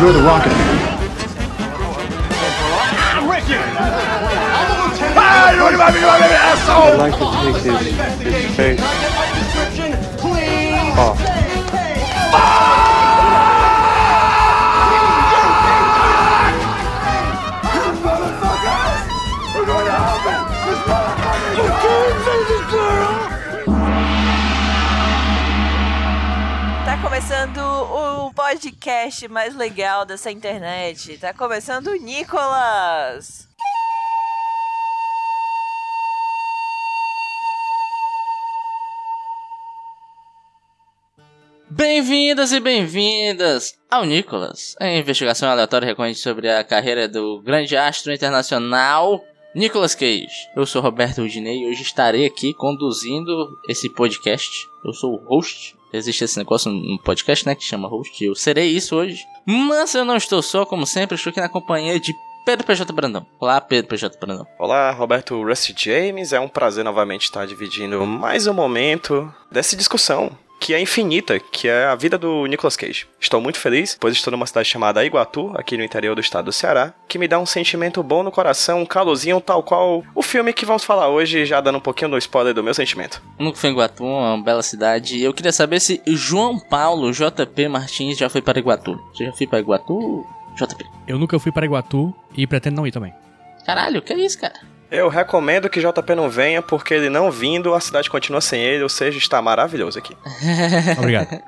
You're the Rocket Man. I'd like to take his, his face off. Tá começando o podcast mais legal dessa internet. Tá começando o Nicolas. Bem-vindas e bem-vindas ao Nicolas, a investigação aleatória recorrente sobre a carreira do grande astro internacional Nicolas Cage. Eu sou Roberto Udinei e hoje estarei aqui conduzindo esse podcast. Eu sou o host. Existe esse negócio no podcast, né, que chama host. Eu serei isso hoje. Mas eu não estou só, como sempre, estou aqui na companhia de Pedro PJ Brandão. Olá, Pedro PJ Brandão. Olá, Roberto Rusty James. É um prazer novamente estar dividindo mais um momento dessa discussão que é infinita, que é a vida do Nicolas Cage. Estou muito feliz, pois estou numa cidade chamada Iguatu, aqui no interior do estado do Ceará, que me dá um sentimento bom no coração, um calorzinho tal qual o filme que vamos falar hoje, já dando um pouquinho do spoiler do meu sentimento. Nunca fui em Iguatu, uma bela cidade. Eu queria saber se João Paulo JP Martins já foi para Iguatu. Você já foi para Iguatu, JP? Eu nunca fui para Iguatu e pretendo não ir também. Caralho, que é isso, cara? Eu recomendo que JP não venha, porque ele não vindo, a cidade continua sem ele, ou seja, está maravilhoso aqui. Obrigado.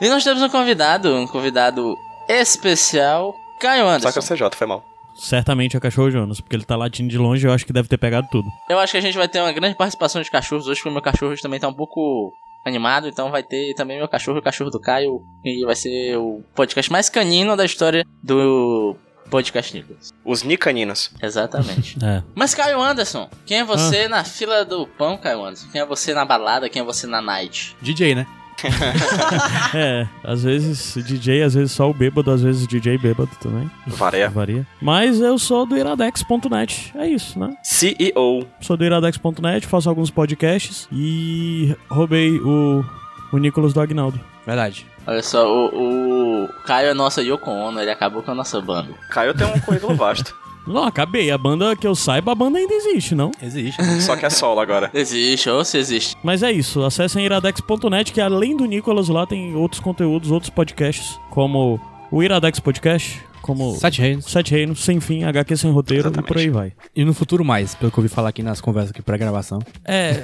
E nós temos um convidado, um convidado especial, Caio Só Anderson. que o CJ foi mal. Certamente é o cachorro Jonas, porque ele tá latindo de longe e eu acho que deve ter pegado tudo. Eu acho que a gente vai ter uma grande participação de cachorros hoje, porque o meu cachorro hoje também tá um pouco animado, então vai ter também meu cachorro e o cachorro do Caio, e vai ser o podcast mais canino da história do podcast Nicolas. Os Nicaninos. Exatamente. É. Mas Caio Anderson, quem é você na fila do pão, Caio Anderson? Quem é você na balada? Quem é você na night? DJ, né? é, às vezes DJ, às vezes só o bêbado, às vezes DJ bêbado também. Varia. Varia. Mas eu sou do iradex.net. É isso, né? CEO. Sou do iradex.net, faço alguns podcasts e roubei o, o Nicolas do Agnaldo. Verdade. Olha só, o, o Caio é nossa Yoko Ono, ele acabou com a nossa banda. Caio tem um currículo vasto. Não, acabei. A banda que eu saiba, a banda ainda existe, não? Existe. Só que é solo agora. Existe, ou se existe. Mas é isso, acessem iradex.net que além do Nicolas lá tem outros conteúdos, outros podcasts, como o Iradex Podcast, como Sete Reinos. Sete Reinos, Sem Fim, HQ Sem Roteiro Exatamente. e por aí vai. E no futuro mais, pelo que eu ouvi falar aqui nas conversas aqui pré-gravação. É,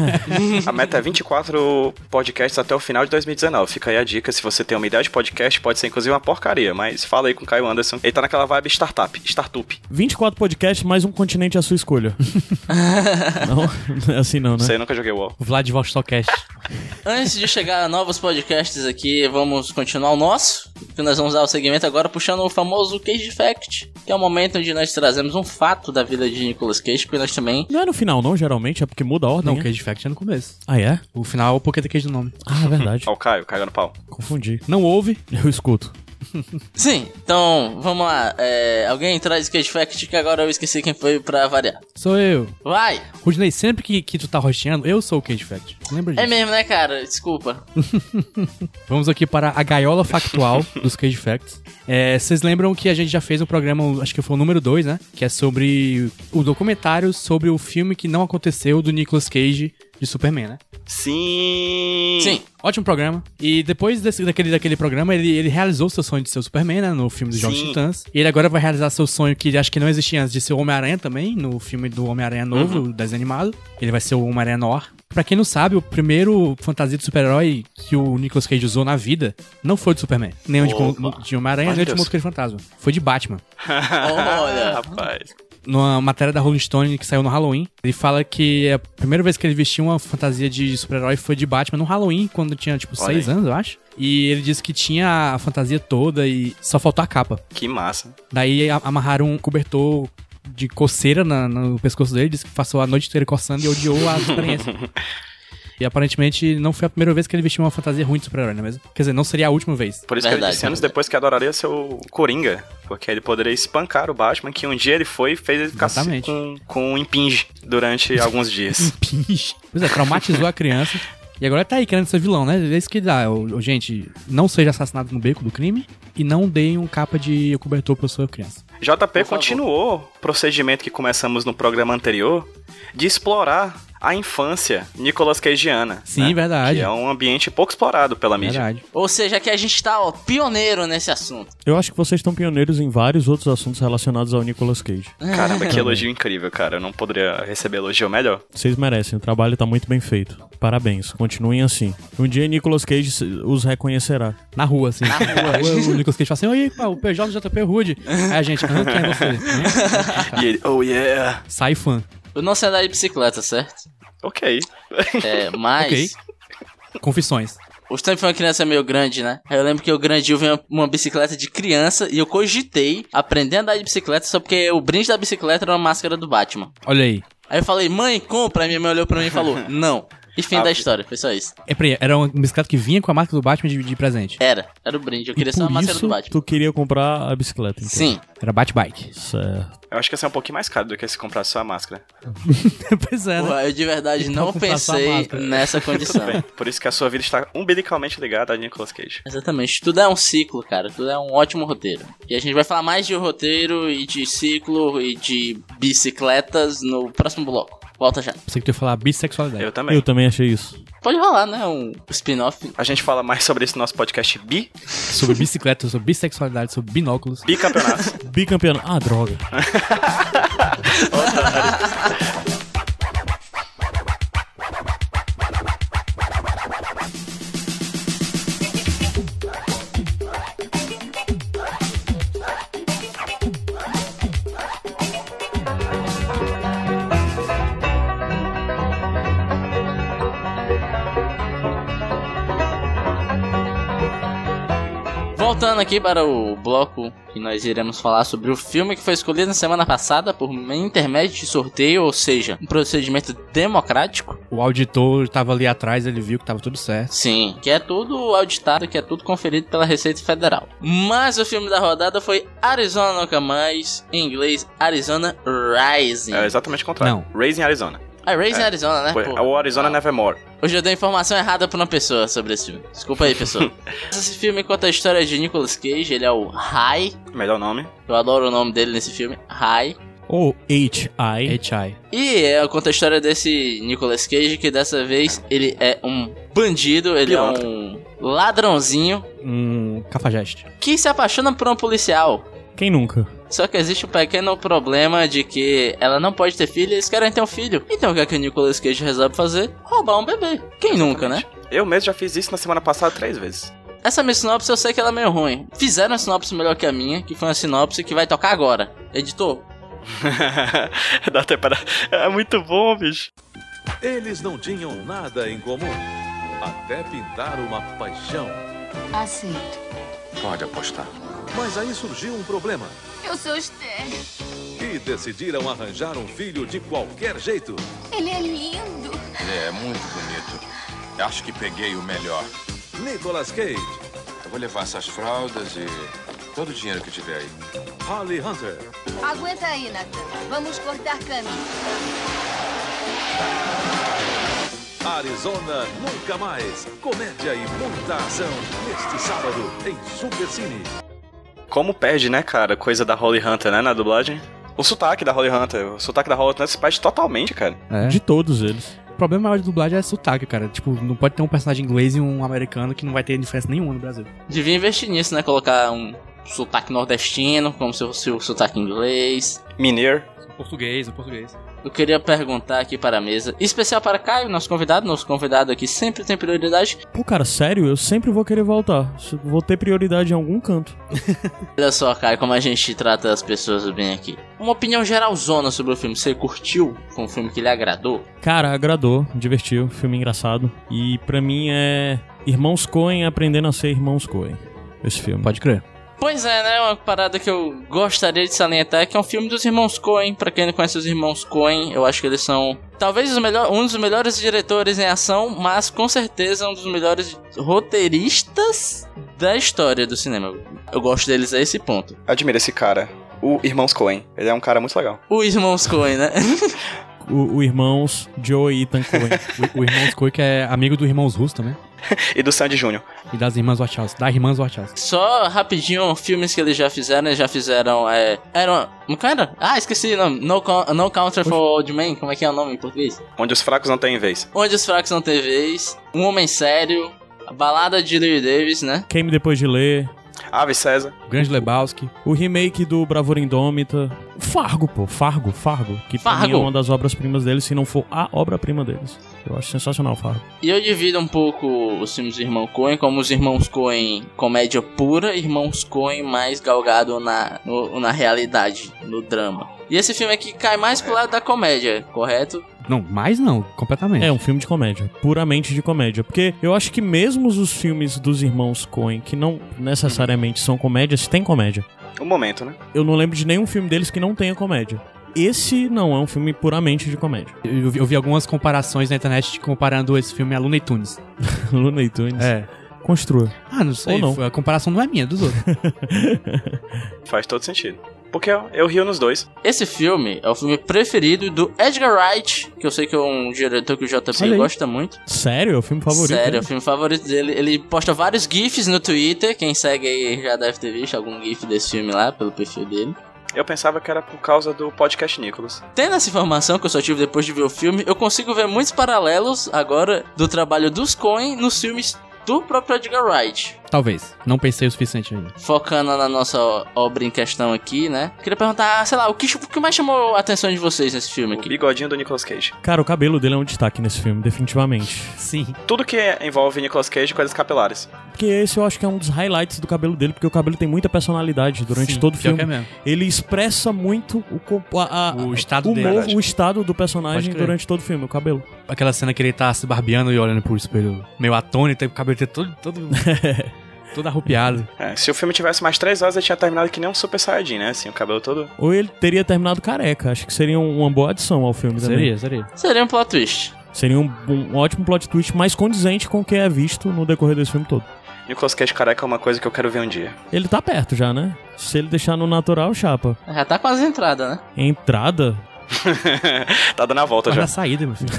A meta é 24 podcasts até o final de 2019. Fica aí a dica, se você tem uma ideia de podcast, pode ser inclusive uma porcaria, mas fala aí com o Caio Anderson. Ele tá naquela vibe startup, startup. 24 podcasts, mais um continente à sua escolha. não, é assim não, né? Você nunca joguei WoW. Vladivostokcast. Antes de chegar a novos podcasts aqui, vamos continuar o nosso. Que nós vamos dar o segmento agora puxando o famoso Cage Fact, que é o momento onde nós trazemos um fato da vida de Nicolas Cage, porque nós também Não é no final não, geralmente, é porque muda a ordem, Não, né? o Cage Fact é no começo. Ah, é? O final é o Pokémon Cage do nome. Ah, é verdade. Ó, o Caio, caiu no pau. Confundi. Não ouve, eu escuto. Sim, então vamos lá. É, alguém traz Cage Fact que agora eu esqueci quem foi pra variar. Sou eu. Vai! Rudney, sempre que, que tu tá rosteando, eu sou o Cage Fact. Lembra disso? É mesmo, né, cara? Desculpa. Vamos aqui para a gaiola factual dos Cage Facts. É, Vocês lembram que a gente já fez um programa, acho que foi o número 2, né? Que é sobre o documentário sobre o filme que não aconteceu do Nicolas Cage de Superman, né? Sim. Sim. Ótimo programa. E depois desse- daquele, daquele programa, ele, ele realizou seu sonho de ser o Superman, né? No filme do Jogos Sim. Titãs. E ele agora vai realizar seu sonho que acho que não existia antes de ser o Homem-Aranha também, no filme do Homem-Aranha novo, o desenho animado. Ele vai ser o Homem-Aranha Noir. Pra quem não sabe, o primeiro fantasia de super-herói que o Nicolas Cage usou na vida não foi de Superman. Nem o de, Opa. de Homem-Aranha, nem o de. Mosqueiro Fantasma. Foi de Batman. Olha. Rapaz. numa matéria da Rolling Stone que saiu no Halloween. Ele fala que a primeira vez que ele vestiu uma fantasia de super-herói foi de Batman no Halloween, quando tinha, tipo, Olha seis aí. anos, eu acho. E ele disse que tinha a fantasia toda e só faltou a capa. Que massa. Daí a- amarraram um cobertor de coceira na- no pescoço dele, disse que passou a noite inteira coçando e odiou a experiência. E aparentemente não foi a primeira vez que ele vestiu uma fantasia ruim de super-herói, não é mesmo? Quer dizer, não seria a última vez. Por isso que Verdade, ele disse anos verdade. depois que adoraria ser o Coringa. Porque ele poderia espancar o Batman, que um dia ele foi e fez ele ficar com, com um impinge durante alguns dias. Pinge. Pois é, traumatizou a criança. E agora tá aí querendo ser vilão, né? É isso que dá. Ô, gente, não seja assassinado no beco do crime e não deem um capa de cobertor pra sua criança. JP continuou procedimento que começamos no programa anterior de explorar a infância Nicolas Cageana. Sim, né? verdade. Que é um ambiente pouco explorado pela mídia. Verdade. Ou seja, que a gente tá, ó, pioneiro nesse assunto. Eu acho que vocês estão pioneiros em vários outros assuntos relacionados ao Nicolas Cage. Caramba, que elogio incrível, cara. Eu não poderia receber elogio melhor. Vocês merecem, o trabalho tá muito bem feito. Parabéns, continuem assim. Um dia Nicolas Cage os reconhecerá. Na rua, assim. Na rua. O Nicolas Cage fala assim, oi, pá, o PJ do JP Rude. Aí a gente, ah, quem é você? E ele, oh yeah. Sai fã. Eu não sei andar de bicicleta, certo? Ok. É, mas... Ok. Confissões. O tempo foi uma criança meio grande, né? Aí eu lembro que o grandinho veio uma, uma bicicleta de criança e eu cogitei aprender a andar de bicicleta só porque o brinde da bicicleta era uma máscara do Batman. Olha aí. Aí eu falei, mãe, compra. Aí minha mãe olhou pra mim e falou, não. E fim Ah, da história, foi só isso. É, peraí, era uma bicicleta que vinha com a marca do Batman de, de presente. Era, era o brinde. Eu queria e só a isso do Batman. tu queria comprar a bicicleta, então. Sim. Era Batbike. Certo. Eu acho que ia ser um pouquinho mais caro do que se comprasse só a máscara. pois é, né? Eu de verdade Então não comprar a pensei nessa Tudo condição. bem. Por isso que a sua vida está umbilicalmente ligada a Nicolas Cage. Exatamente. Tudo é um ciclo, cara. Tudo é um ótimo roteiro. E a gente vai falar mais de roteiro e de ciclo e de bicicletas no próximo bloco. Volta já. Pensei que tu ia falar bissexualidade. Eu também. Eu também achei isso. Pode rolar, né? Um spin-off. A gente fala mais sobre esse nosso podcast bi, Sobre bicicleta, sobre bissexualidade, sobre binóculos. bicampeonato. Bicampeão. Ah, droga. Voltando aqui para o bloco que nós iremos falar sobre o filme que foi escolhido na semana passada por intermédio de sorteio, ou seja, um procedimento democrático. O auditor tava ali atrás, ele viu que tava tudo certo. Sim, que é tudo auditado, que é tudo conferido pela Receita Federal. Mas o filme da rodada foi Arizona Nunca Mais, em inglês Arizona Rising. É exatamente o contrário. Raising Arizona. Ah, Rising é. Arizona, né? Foi- o Arizona Nevermore. Hoje eu dei informação errada pra uma pessoa sobre esse filme. Desculpa aí, pessoa. Esse filme conta a história de Nicolas Cage, ele é o High. Melhor nome. Eu adoro o nome dele nesse filme, High. Ou HI. HI. E é, conta a história desse Nicolas Cage, que dessa vez ele é um bandido, ele Pilantra. é um ladrãozinho Um cafajeste. que se apaixona por um policial. Quem nunca? Só que existe um pequeno problema de que ela não pode ter filho e eles querem ter um filho. Então o que, é que o Nicolas Cage resolve fazer? Roubar um bebê. Quem nunca, né? Eu mesmo já fiz isso na semana passada três vezes. Essa minha sinopse eu sei que ela é meio ruim. Fizeram uma sinopse melhor que a minha, que foi uma sinopse que vai tocar agora. Editor, Dá até para. É muito bom, bicho. Eles não tinham nada em comum, até pintar uma paixão. Aceito. Pode apostar. Mas aí surgiu um problema Eu sou Esther. e decidiram arranjar um filho de qualquer jeito. Ele é lindo. É muito bonito. Acho que peguei o melhor. Nicolas Cage, Eu vou levar essas fraldas e todo o dinheiro que tiver aí. Holly Hunter, Aguenta aí, Nathan. Vamos cortar caminho. Arizona Nunca Mais. Comédia e muita ação neste sábado em Supercine. Como perde, né, cara? Coisa da Holly Hunter, né, na dublagem? O sotaque da Holly Hunter. O sotaque da Holly Hunter se perde totalmente, cara. É. De todos eles. O problema maior de dublagem é sotaque, cara. Tipo, não pode ter um personagem inglês e um americano que não vai ter diferença nenhuma no Brasil. devia investir nisso, né? Colocar um sotaque nordestino, como se fosse o sotaque inglês. Mineiro. Português, o português. Eu queria perguntar aqui para a mesa, em especial para Caio, nosso convidado. Nosso convidado aqui sempre tem prioridade. Pô, cara, sério, eu sempre vou querer voltar. Vou ter prioridade em algum canto. Olha só, Caio, como a gente trata as pessoas bem aqui. Uma opinião geralzona sobre o filme. Você curtiu? Foi um filme que lhe agradou? Cara, agradou, divertiu, filme engraçado. E pra mim é Irmãos Coen aprendendo a ser Irmãos Coen. Esse filme. Pode crer. Pois é, né? Uma parada que eu gostaria de salientar é que é um filme dos irmãos Coen. Pra quem não conhece os irmãos Coen, eu acho que eles são talvez os melhor, um dos melhores diretores em ação, mas com certeza um dos melhores roteiristas da história do cinema. Eu gosto deles a esse ponto. Admira esse cara. O Irmãos Coen. Ele é um cara muito legal. O irmãos Coen, né? O, o Irmãos Joe e Ethan Coen. O, o Irmãos Coen, que é amigo do Irmãos Russo também. e do Sandy Júnior. E das irmãs Wachowski. Das irmãs Wachowski. Só rapidinho, filmes que eles já fizeram, eles já fizeram, é... Era... Como que era? Ah, esqueci o nome. No, no Country for Old Men, como é que é o nome em português? Onde os fracos não têm vez. Onde os fracos não têm vez, Um Homem Sério, a Balada de Lee Davis, né? Queime depois de ler. Ave César. Grande Lebowski. O remake do Bravura Indômita. Fargo, pô. Fargo, Fargo. Que pra mim Fargo. é uma das obras-primas deles, se não for a obra-prima deles. Eu acho sensacional, Fargo. E eu divido um pouco os filmes do Irmão Coen como os Irmãos Coen comédia pura, Irmãos Coen mais galgado na, no- na realidade, no drama. E esse filme aqui cai mais pro lado da comédia, correto? Não, mais não. Completamente. É um filme de comédia, puramente de comédia. Porque eu acho que mesmo os filmes dos irmãos Coen, que não necessariamente são comédias, tem comédia. Um momento, né? Eu não lembro de nenhum filme deles que não tenha comédia. Esse não é um filme puramente de comédia. Eu, vi- eu vi algumas comparações na internet comparando esse filme a Looney Tunes. Looney Tunes. É. Construa. Ah, não sei. Ou não. A comparação não é minha, é dos outros. Faz todo sentido. Porque eu, eu rio nos dois. Esse filme é o filme preferido do Edgar Wright, que eu sei que é um diretor que o JP gosta muito. Sério? É o filme favorito? Sério, é dele? o filme favorito dele. Ele posta vários GIFs no Twitter. Quem segue aí já deve ter visto algum GIF desse filme lá, pelo perfil dele. Eu pensava que era por causa do podcast Nicholas. Tendo essa informação que eu só tive depois de ver o filme, eu consigo ver muitos paralelos agora do trabalho dos Coen nos filmes do próprio Edgar Wright. Talvez. Não pensei o suficiente ainda. Focando na nossa obra em questão aqui, né? Queria perguntar, sei lá, o que, o que mais chamou a atenção de vocês nesse filme O aqui? bigodinho do Nicolas Cage. Cara, o cabelo dele é um destaque nesse filme, definitivamente. Sim. Tudo que envolve Nicolas Cage, coisas capilares. Porque esse eu acho que é um dos highlights do cabelo dele, porque o cabelo tem muita personalidade durante Sim, todo o filme. é mesmo. Ele expressa muito o, a- a- O estado o dele. humor, o estado do personagem durante todo o filme, o cabelo. Aquela cena que ele tá se barbeando e olhando pro espelho meio atônito, e o cabelo todo, todo, todo arrupiado. É, se o filme tivesse mais três horas, ele tinha terminado que nem um Super Saiyajin, né? Assim, o cabelo todo. Ou ele teria terminado careca. Acho que seria um- uma boa adição ao filme também. Seria, seria. Seria um plot twist. Seria um, um ótimo plot twist mais condizente com o que é visto no decorrer desse filme todo. Nicolas Cage careca é uma coisa que eu quero ver um dia. Ele tá perto já, né? Se ele deixar no natural, chapa. Já tá quase entrada, né? Entrada? tá dando a volta Mas já. na saída, meu filho.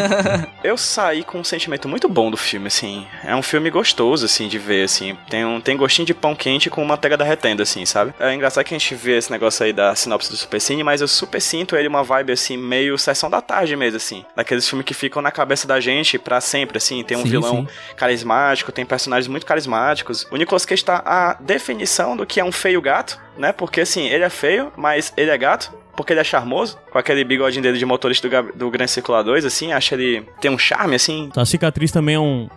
Eu saí com um sentimento muito bom do filme, assim. É um filme gostoso, assim, de ver, assim. Tem um tem gostinho de pão quente com manteiga derretendo, assim, sabe? É engraçado que a gente vê esse negócio aí da sinopse do Super Cine, mas eu super sinto ele uma vibe, assim, meio sessão da tarde mesmo, assim. Daqueles filmes que ficam na cabeça da gente pra sempre, assim. Tem um Sim, vilão sim. carismático, tem personagens muito carismáticos. O Nicolas Cage tá a definição do que é um feio gato, né? Porque, assim, ele é feio, mas ele é gato. Porque ele é charmoso, com aquele bigodinho dele de motorista do, do Grande Circular 2, assim, acho ele tem um charme, assim. A cicatriz também é um,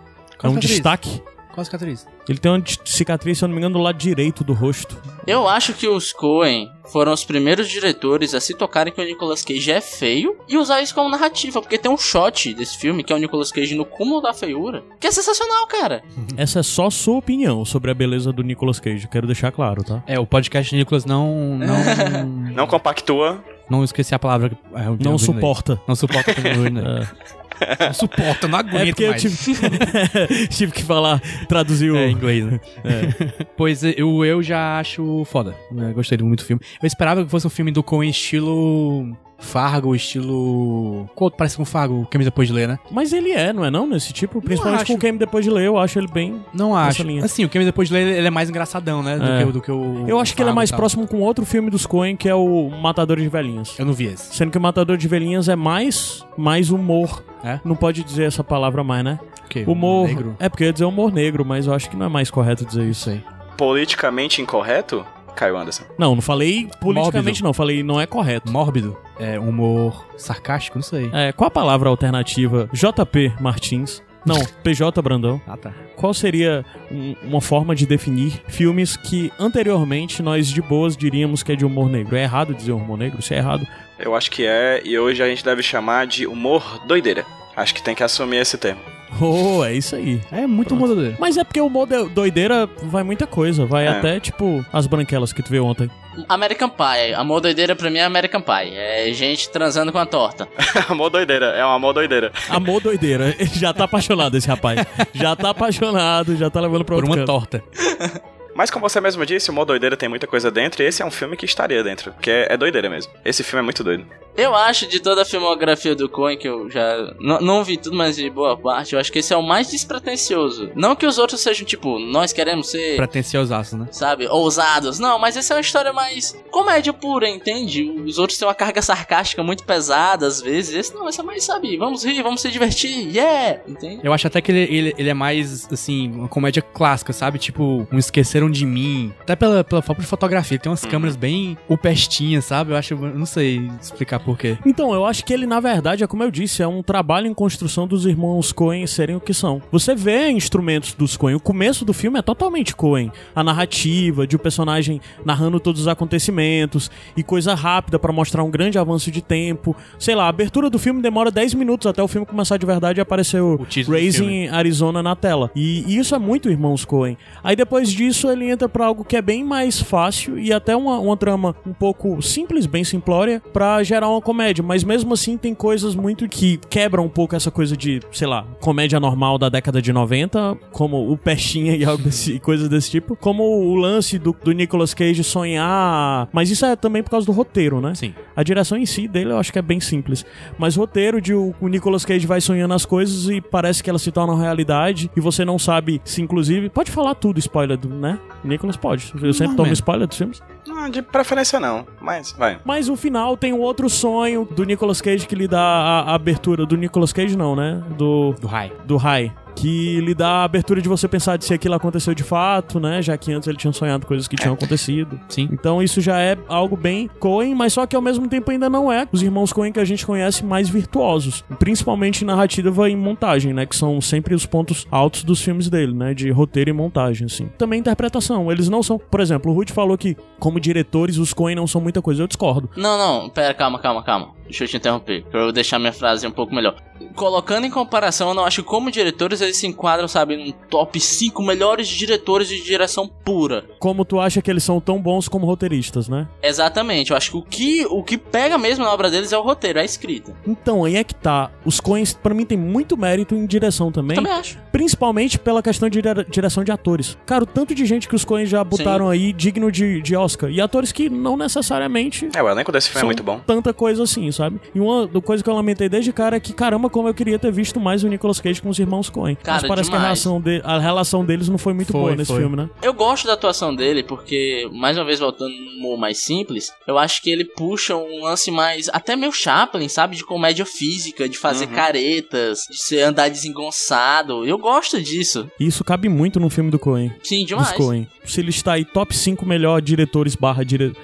é um cicatriz? destaque. Qual a cicatriz? Ele tem uma cicatriz, se eu não me engano, do lado direito do rosto. Eu acho que os Coen foram os primeiros diretores a se tocarem que o Nicolas Cage é feio e usar isso como narrativa, porque tem um shot desse filme que é o Nicolas Cage no cúmulo da feiura, que é sensacional, cara. Essa é só sua opinião sobre a beleza do Nicolas Cage, quero deixar claro, tá? É, o podcast Nicolas não. Não, Não compactua. não esqueci a palavra. é, Não vi no suporta. Não suporta. eu. Não suporta, não É aguento porque eu mais. tive, tive que falar, traduzir o... É, em inglês, né? pois eu, eu já acho foda. né? Gostei muito do filme. Eu esperava que fosse um filme do Coen estilo. Fargo, estilo. Parece com Fargo? Quem depois de ler, né? Mas ele é, não é não? Nesse tipo? Principalmente com o Game Depois de Ler, eu acho ele bem... Não acho. linha. Assim, o Quem depois de ler ele é mais engraçadão, né? Do, É. que, o- do que o. Eu acho que ele é mais próximo com outro filme dos Coen, que é o Matador de Velhinhas. Eu não vi esse. Sendo que o Matador de Velhinhas é mais, mais humor. É? Não pode dizer essa palavra mais, né? Que? Humor. Negro? É porque eu ia dizer humor negro, mas eu acho que não é mais correto dizer isso aí. Politicamente incorreto, Caio Anderson. Não, não falei politicamente Mórbido. não, falei não é correto. Mórbido. É, humor sarcástico, não sei. É, qual a palavra alternativa? JP Martins. Não, PJ Brandão. Ah, tá. Qual seria um- uma forma de definir filmes que anteriormente nós de boas diríamos que é de humor negro? É errado dizer humor negro? Se é errado, Eu acho que é, e hoje a gente deve chamar de humor doideira. Acho que tem que assumir esse termo. oh, é isso aí. É muito Pronto. dele. Mas é porque o de- doideira vai muita coisa. Vai É. até, tipo, as branquelas que tu viu ontem. American Pie, amor doideira pra mim é American Pie. É gente transando com a torta. amor doideira, é um amor doideira. Amor doideira. Ele já tá apaixonado, esse rapaz. Já tá apaixonado, já tá levando pra Por outro uma canto. torta. Mas como você mesmo disse, o modo doideira tem muita coisa dentro, e esse é um filme que estaria dentro, porque é, é doideira mesmo. Esse filme é muito doido. Eu acho de toda a filmografia do Coen, que eu já não, vi tudo, mas de boa parte, eu acho que esse é o mais despretensioso. Não que os outros sejam, tipo, nós queremos ser, Pretenciosaço, né? sabe, ousados. Não, mas essa é uma história mais comédia pura, entende? Os outros têm uma carga sarcástica muito pesada, às vezes. Esse não, esse é mais, sabe, vamos rir, vamos se divertir, yeah! Entende? Eu acho até que ele, ele, ele é mais, assim, uma comédia clássica, sabe? Tipo, um Esqueceram de Mim. Até pela, pela própria fotografia. Ele tem umas câmeras bem o pestinhas, sabe? Eu acho, eu não sei explicar por quê. Então, eu acho que ele, na verdade, é como eu disse, é um trabalho em construção dos irmãos Coen serem o que são. Você vê instrumentos dos Coen. O começo do filme é totalmente Coen. A narrativa de o personagem narrando todos os acontecimentos e coisa rápida pra mostrar um grande avanço de tempo. Sei lá, a abertura do filme demora 10 minutos até o filme começar de verdade e aparecer o, O Raising Arizona na tela. E, e isso é muito irmãos Coen. Aí depois disso ele entra pra algo que é bem mais fácil e até uma, uma trama um pouco simples, bem simplória, pra gerar uma comédia. Mas mesmo assim tem coisas muito que quebram um pouco essa coisa de, sei lá, comédia normal da década de 90, como o Pestinha e algo desse, coisas desse tipo. Como o lance do, do Nicolas Cage sonhar. Mas isso é também por causa do roteiro, né? Sim. A direção em si dele eu acho que é bem simples. Mas o roteiro de o, o Nicolas Cage vai sonhando as coisas e parece que elas se tornam realidade e você não sabe se, inclusive. Pode falar tudo, spoiler, do- né? Nicolas pode. Eu sempre tomo Normalmente. spoiler dos filmes. Ah, de preferência não, mas vai. Mas o final tem um outro sonho do Nicolas Cage que lhe dá a, a abertura. Do Nicolas Cage, não, né? Do. Do high. Do High. Que lhe dá a abertura de você pensar de se aquilo aconteceu de fato, né? Já que antes ele tinha sonhado coisas que tinham acontecido. Sim. Então isso já é algo bem Coen, mas só que ao mesmo tempo ainda não é os irmãos Coen que a gente conhece mais virtuosos, principalmente em narrativa e montagem, né, que são sempre os pontos altos dos filmes dele, né, de roteiro e montagem, assim. Também interpretação, eles não são, por exemplo, o Ruth falou que como diretores os Coen não são muita coisa, eu discordo. Não, não, pera, calma, calma, calma. Deixa eu te interromper, pra eu deixar minha frase um pouco melhor. Colocando em comparação, eu não acho que como diretores eles se enquadram, sabe, num top 5 melhores diretores de direção pura. Como tu acha que eles são tão bons como roteiristas, né? Exatamente, eu acho que o que, o que pega mesmo na obra deles é o roteiro, é a escrita. Então, aí é que tá. Os Coens, pra mim, tem muito mérito em direção também. Também acho. Principalmente pela questão de dire- direção de atores. Cara, o tanto de gente que os Coens já botaram aí digno de, de Oscar. E atores que não necessariamente É, o elenco desse filme é muito bom. tanta coisa assim, sabe? E uma do- coisa que eu lamentei desde cara é que, caramba, como eu queria ter visto mais o Nicolas Cage com os irmãos Coen. Mas Cara, parece que a demais. relação, de- a relação deles não foi muito Foi, boa nesse foi. filme, né? Eu gosto da atuação dele porque, mais uma vez voltando no humor mais simples, eu acho que ele puxa um lance mais, até meio Chaplin, sabe? De comédia física, de fazer caretas, de ser andar desengonçado. Eu gosto disso. E isso cabe muito no filme do Coen. Sim, Dos demais. Coen. Se ele está aí top 5 melhor diretores barra dire...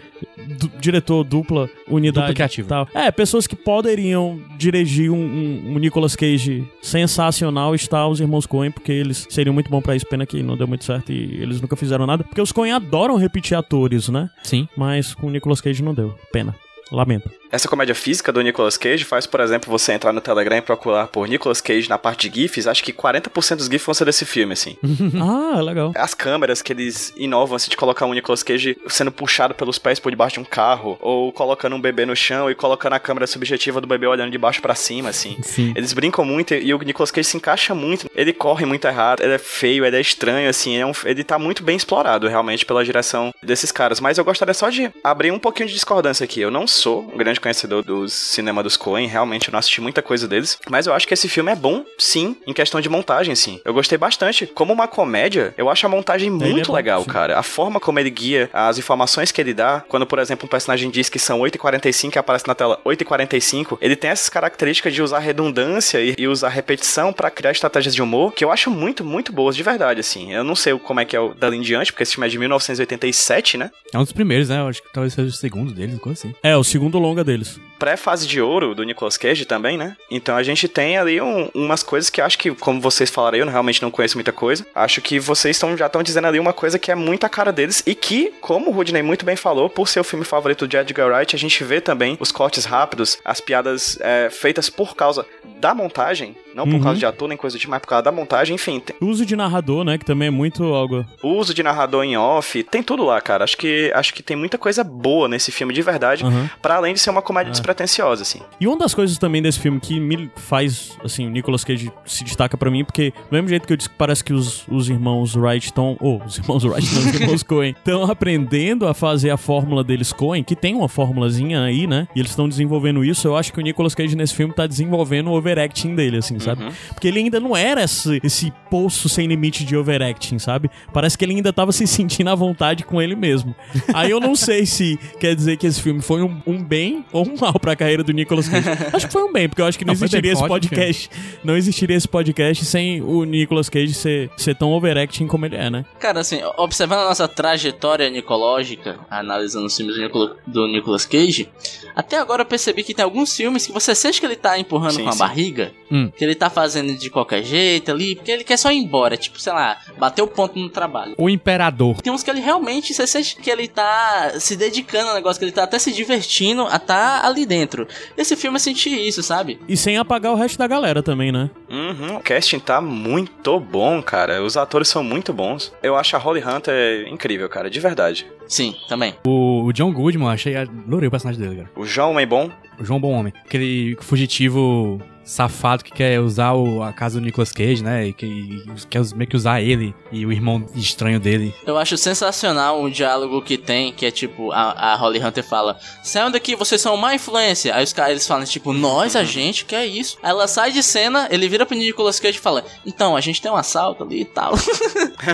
du- diretor dupla unidade Dupla criativa. tal. É, pessoas que poderiam dirigir um, um, um Nicolas Cage sensacional está os irmãos Coen, porque eles seriam muito bons pra isso, pena que não deu muito certo e eles nunca fizeram nada. Porque os Coen adoram repetir atores, né? Sim. Mas com o Nicolas Cage não deu. Pena. Lamento. Essa comédia física do Nicolas Cage faz, por exemplo, você entrar no Telegram e procurar por Nicolas Cage na parte de GIFs. Acho que 40% dos GIFs vão ser desse filme, assim. ah, legal. As câmeras que eles inovam, assim, de colocar o Nicolas Cage sendo puxado pelos pés por debaixo de um carro, ou colocando um bebê no chão e colocando a câmera subjetiva do bebê olhando de baixo pra cima, assim. Sim. Eles brincam muito e o Nicolas Cage se encaixa muito. Ele corre muito errado, ele é feio, ele é estranho, assim. é um- ele tá muito bem explorado, realmente, pela direção desses caras. Mas eu gostaria só de abrir um pouquinho de discordância aqui. Eu não sou um grande conhecedor dos cinema dos Coen, realmente eu não assisti muita coisa deles. Mas eu acho que esse filme é bom, sim, em questão de montagem, sim. Eu gostei bastante. Como uma comédia, eu acho a montagem é muito bom, legal, cara. A forma como ele guia, as informações que ele dá, quando, por exemplo, um personagem diz que são 8h45 e aparece na tela 8h45, ele tem essas características de usar redundância e, e usar repetição pra criar estratégias de humor que eu acho muito, muito boas de verdade, assim. Eu não sei como é que é o dali em diante, porque esse filme é de 1987, né? É um dos primeiros, né? Eu acho que talvez seja o segundo deles, coisa assim. É, o segundo longa deles. pré-fase de ouro do Nicolas Cage também, né? Então a gente tem ali um- umas coisas que acho que, como vocês falaram, eu realmente não conheço muita coisa. Acho que vocês tão, já estão dizendo ali uma coisa que é muito a cara deles e que, como o Rudney muito bem falou, por ser o filme favorito de Edgar Wright, a gente vê também os cortes rápidos, as piadas é, feitas por causa da montagem, não por Uhum. causa de ator nem coisa mas por causa da montagem, enfim. tem- uso de narrador, né? Que também é muito algo. uso de narrador em off, tem tudo lá, cara. Acho que, acho que tem muita coisa boa nesse filme de verdade. Aham. Pra além de ser uma uma comédia despretensiosa, assim. E uma das coisas também desse filme que me faz, assim, o Nicolas Cage se destaca pra mim, porque do mesmo jeito que eu disse que parece que os, os irmãos Wright estão. Ou, os irmãos Wright não, os irmãos Coen, estão aprendendo a fazer a fórmula deles Coen, que tem uma formulazinha aí, né? E eles estão desenvolvendo isso. Eu acho que o Nicolas Cage nesse filme tá desenvolvendo o overacting dele, assim, sabe? Porque ele ainda não era esse, esse poço sem limite de overacting, sabe? Parece que ele ainda tava se sentindo à vontade com ele mesmo. Aí eu não sei se quer dizer que esse filme foi um, um bem ou um mal pra carreira do Nicolas Cage. Acho que foi um bem, porque eu acho que não, Não, existiria esse ótimo podcast. Não existiria esse podcast sem o Nicolas Cage ser, ser tão overacting como ele é, né? Cara, assim, observando a nossa trajetória nicológica, analisando os filmes do, Nicola- do Nicolas Cage, até agora eu percebi que tem alguns filmes que você sente que ele tá empurrando Sim, com a sim. barriga, Hum. que ele tá fazendo de qualquer jeito ali, porque ele quer só ir embora, tipo, sei lá, bater o ponto no trabalho. O Imperador. Tem uns que ele realmente, você sente que ele tá se dedicando ao negócio, que ele tá até se divertindo a tá ali dentro. Esse filme eu senti isso, sabe? E sem apagar o resto da galera também, né? Uhum, o casting tá muito bom, cara. Os atores são muito bons. Eu acho a Holly Hunter incrível, cara, de verdade. Sim, também. O, o John Goodman, achei. Adorei o personagem dele, cara. O João é bom. O João Bom Homem. Aquele fugitivo safado que quer usar o- a casa do Nicolas Cage, né? E que e quer meio que usar ele e o irmão estranho dele. Eu acho sensacional o diálogo que tem, que é tipo, a, a Holly Hunter fala, saiam daqui, vocês são má influência. Aí os caras eles falam, tipo, nós, a gente, que é isso? Aí ela sai de cena, ele vira pro Nicolas Cage e fala, então, a gente tem um assalto ali e tal.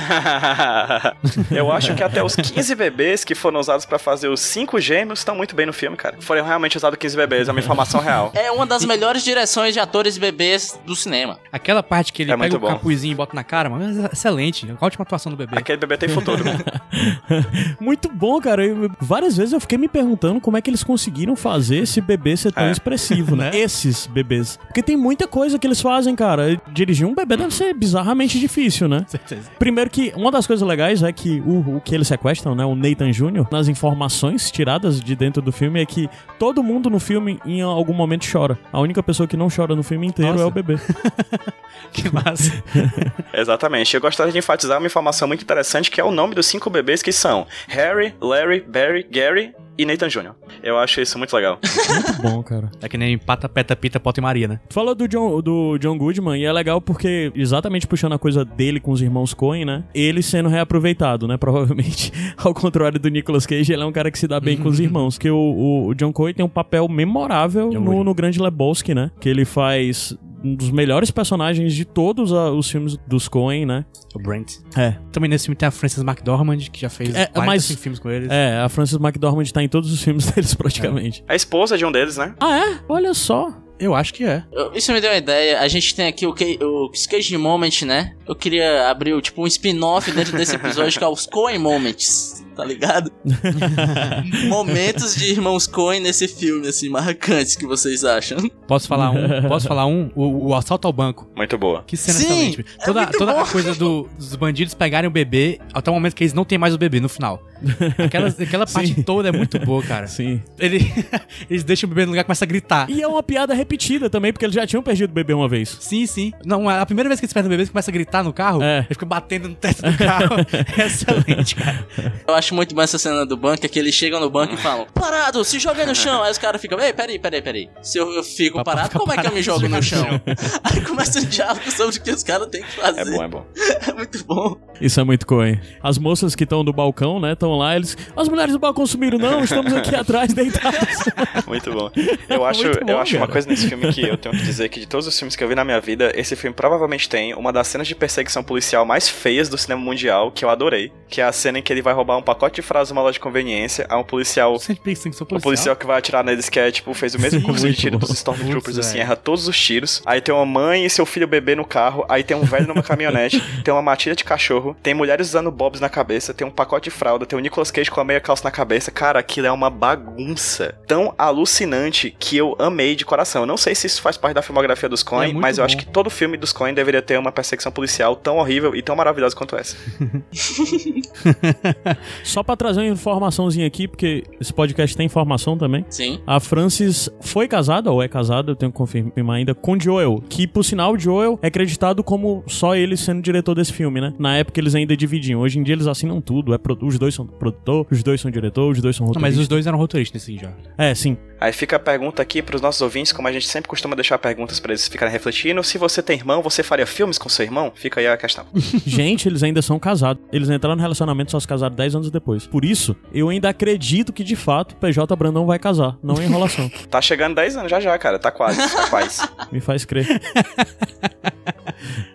Eu acho que até os 15 bebês que foram usados pra fazer os cinco gêmeos estão muito bem no filme, cara. Foram realmente usados 15 bebês, é uma informação real. é uma das melhores direções de atores bebês do cinema. Aquela parte que ele É pega o bom. capuzinho e bota na cara, mano, é excelente. A ótima atuação do bebê. Aquele bebê tem futuro. Muito bom, cara. Eu- várias vezes eu fiquei me perguntando como é que eles conseguiram fazer esse bebê ser tão É. expressivo, né? Esses bebês. Porque tem muita coisa que eles fazem, cara. Dirigir um bebê deve ser bizarramente difícil, né? certeza. Primeiro que uma das coisas legais é que o, o que eles sequestram, né, o Nathan Jr., nas informações tiradas de dentro do filme é que todo mundo no filme em algum momento chora. A única pessoa que não chora no filme inteiro Nossa. é o bebê. Que massa. Exatamente. Eu gostaria de enfatizar uma informação muito interessante que é o nome dos cinco bebês que são Harry, Larry, Barry, Gary e Nathan Jr. Eu acho isso muito legal. Muito bom, cara. É que nem Pata, Peta, Pita, Pota e Maria, né? Tu Falou do John, do John Goodman e é legal porque, exatamente puxando a coisa dele com os irmãos Coen, né? Ele sendo reaproveitado, né? Provavelmente, ao contrário do Nicolas Cage, ele é um cara que se dá bem com os irmãos. Porque o, o- o John Coen tem um papel memorável no, no Grande Lebowski, né? Que ele faz um dos melhores personagens de todos a- os filmes dos Coen, né? O Brent. É. Também nesse filme tem a Frances McDormand, que já fez É, 45 mas- filmes com eles. É, a Frances McDormand tá em todos os filmes deles praticamente. A esposa de um deles, né? Ah, é? Olha só. Eu acho que é. Isso me deu uma ideia. A gente tem aqui o, o Cage Moment, né? Eu queria abrir tipo um spin-off dentro desse episódio que é os Coen Moments, tá ligado? Momentos de irmãos Coen nesse filme, assim, marcantes que vocês acham. Posso falar um? Posso falar um? O, o assalto ao banco. Muito boa. Que cena Sim, excelente. é Toda, muito toda a coisa do- dos bandidos pegarem o bebê até o momento que eles não têm mais o bebê no final. Aquela, aquela parte Sim. toda é muito boa, cara. Sim. Ele, eles deixam o bebê no lugar e começam a gritar. E é uma piada repetida também, porque eles já tinham perdido o bebê uma vez. Sim, sim. Não, a primeira vez que eles perdem o bebê, eles começam a gritar no carro. É. Ele fica batendo no teto do carro. é excelente, cara. Eu acho muito bom essa cena do banco, é que eles chegam no banco e falam, parado, se joga aí no chão. Aí os caras ficam, ei, peraí, peraí, peraí. Se eu, eu fico Papai parado, como é que eu parado, me jogo no chão? Aí começa um diálogo sobre o que os caras têm que fazer. É bom, é bom. É muito bom. Isso é muito coen. As moças que estão do balcão, né, estão lá, eles. As mulheres do balcão sumiram, não, estamos aqui atrás deitadas. Muito bom. Eu acho, bom, eu acho uma coisa nesse filme que eu tenho que dizer que de todos os filmes que eu vi na minha vida, esse filme provavelmente tem uma das cenas de perseguição policial mais feias do cinema mundial, que eu adorei, que é a cena em que ele vai roubar um pacote de frases numa loja de conveniência a um policial Sempre pensa que sou O policial. policial que vai atirar neles, que é, tipo, fez o mesmo Sim, curso de tiro dos Stormtroopers, assim, erra todos os tiros. Aí tem uma mãe e seu filho bebê no carro, aí tem um velho numa caminhonete, tem uma matilha de cachorro, tem mulheres usando bobs na cabeça, tem um pacote de fralda, tem o Nicolas Cage com a meia calça na cabeça. Cara, aquilo é uma bagunça tão alucinante que eu amei de coração. Eu não sei se isso faz parte da filmografia dos Coen, É mas eu bom. acho que todo filme dos Coen deveria ter uma perseguição policial tão horrível e tão maravilhosa quanto essa. Só pra trazer uma informaçãozinha aqui, porque esse podcast tem informação também. Sim. A Frances foi casada, ou é casada, eu tenho que confirmar ainda, com Joel. Que, por sinal, Joel é acreditado como só ele sendo diretor desse filme, né? Na época eles ainda dividiam. Hoje em dia eles assinam tudo, é pro- os dois são produtor, os dois são diretor, os dois são Não, mas os dois eram roteiristas nesse já. É, sim. Aí fica a pergunta aqui pros nossos ouvintes, como a gente sempre costuma deixar perguntas pra eles ficarem refletindo. Se você tem irmão, você faria filmes com seu irmão? Fica aí a questão. Gente, eles ainda são casados. Eles entraram no relacionamento só se casaram 10 anos depois. Por isso, eu ainda acredito que de fato PJ Brandão vai casar. Não é enrolação. Tá chegando 10 anos já já, cara. Tá quase, tá quase. Me faz crer.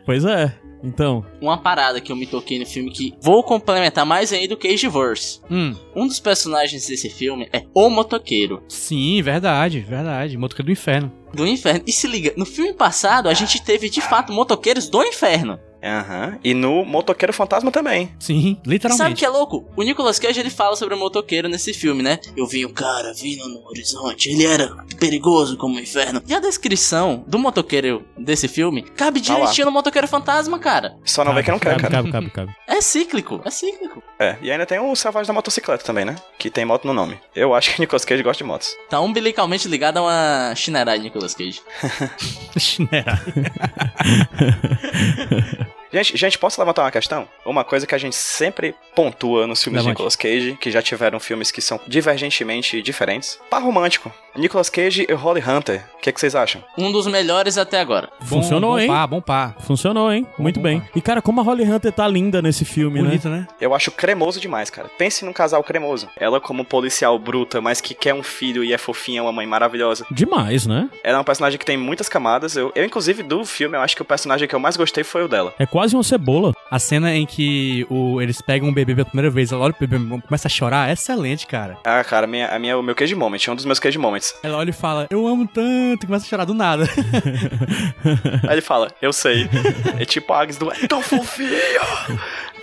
pois é. Então, Uma parada que eu me toquei no filme que vou complementar mais ainda o Cageverse. Hum, Um dos personagens desse filme é o motoqueiro sim, verdade, verdade. Motoqueiro do inferno. do inferno. E se liga, no filme passado a gente teve de fato motoqueiros do inferno. Aham. E no Motoqueiro Fantasma também. Sim, Sabe o literalmente. que é louco? O Nicolas Cage ele fala sobre o motoqueiro nesse filme, né? Eu vi um cara vindo no horizonte, ele era perigoso como o inferno. E a descrição do motoqueiro desse filme cabe Tá lá. direitinho no motoqueiro fantasma, cara. Só não vê que não quer, cabe, cara. cabe, cabe, cabe. É cíclico, é cíclico. É. E ainda tem o Selvagem da Motocicleta também, né? Que tem moto no nome. Eu acho que Nicolas Cage gosta de motos. Tá umbilicalmente ligado a uma chinerai de Nicolas Cage. Chinera. Gente, gente, posso levantar uma questão? Uma coisa que a gente sempre pontua nos filmes de Levante. Nicolas Cage, que já tiveram filmes que são divergentemente diferentes. Par romântico. Nicolas Cage e Holly Hunter. O que, que vocês acham? Um dos melhores até agora. Funcionou, bom hein? Pá, bom pá. Funcionou, hein? Muito bom, bem. E cara, como a Holly Hunter tá linda nesse filme, né? Bonito, né? Eu acho cremoso demais, cara. Pense num casal cremoso. Ela como policial bruta, mas que quer um filho e é fofinha, uma mãe maravilhosa. Demais, né? Ela é um personagem que tem muitas camadas. Eu, eu, inclusive, do filme, eu acho que o personagem que eu mais gostei foi o dela. É quase uma cebola. A cena em que o, eles pegam o bebê pela primeira vez, ela olha pro bebê e começa a chorar, é excelente, cara. Ah, cara, a minha, a minha, o meu cage moment, é um dos meus cage moments. Ela olha e fala, eu amo tanto, e começa a chorar do nada. Aí ele fala, eu sei. É tipo a Agnes do É tão fofinho!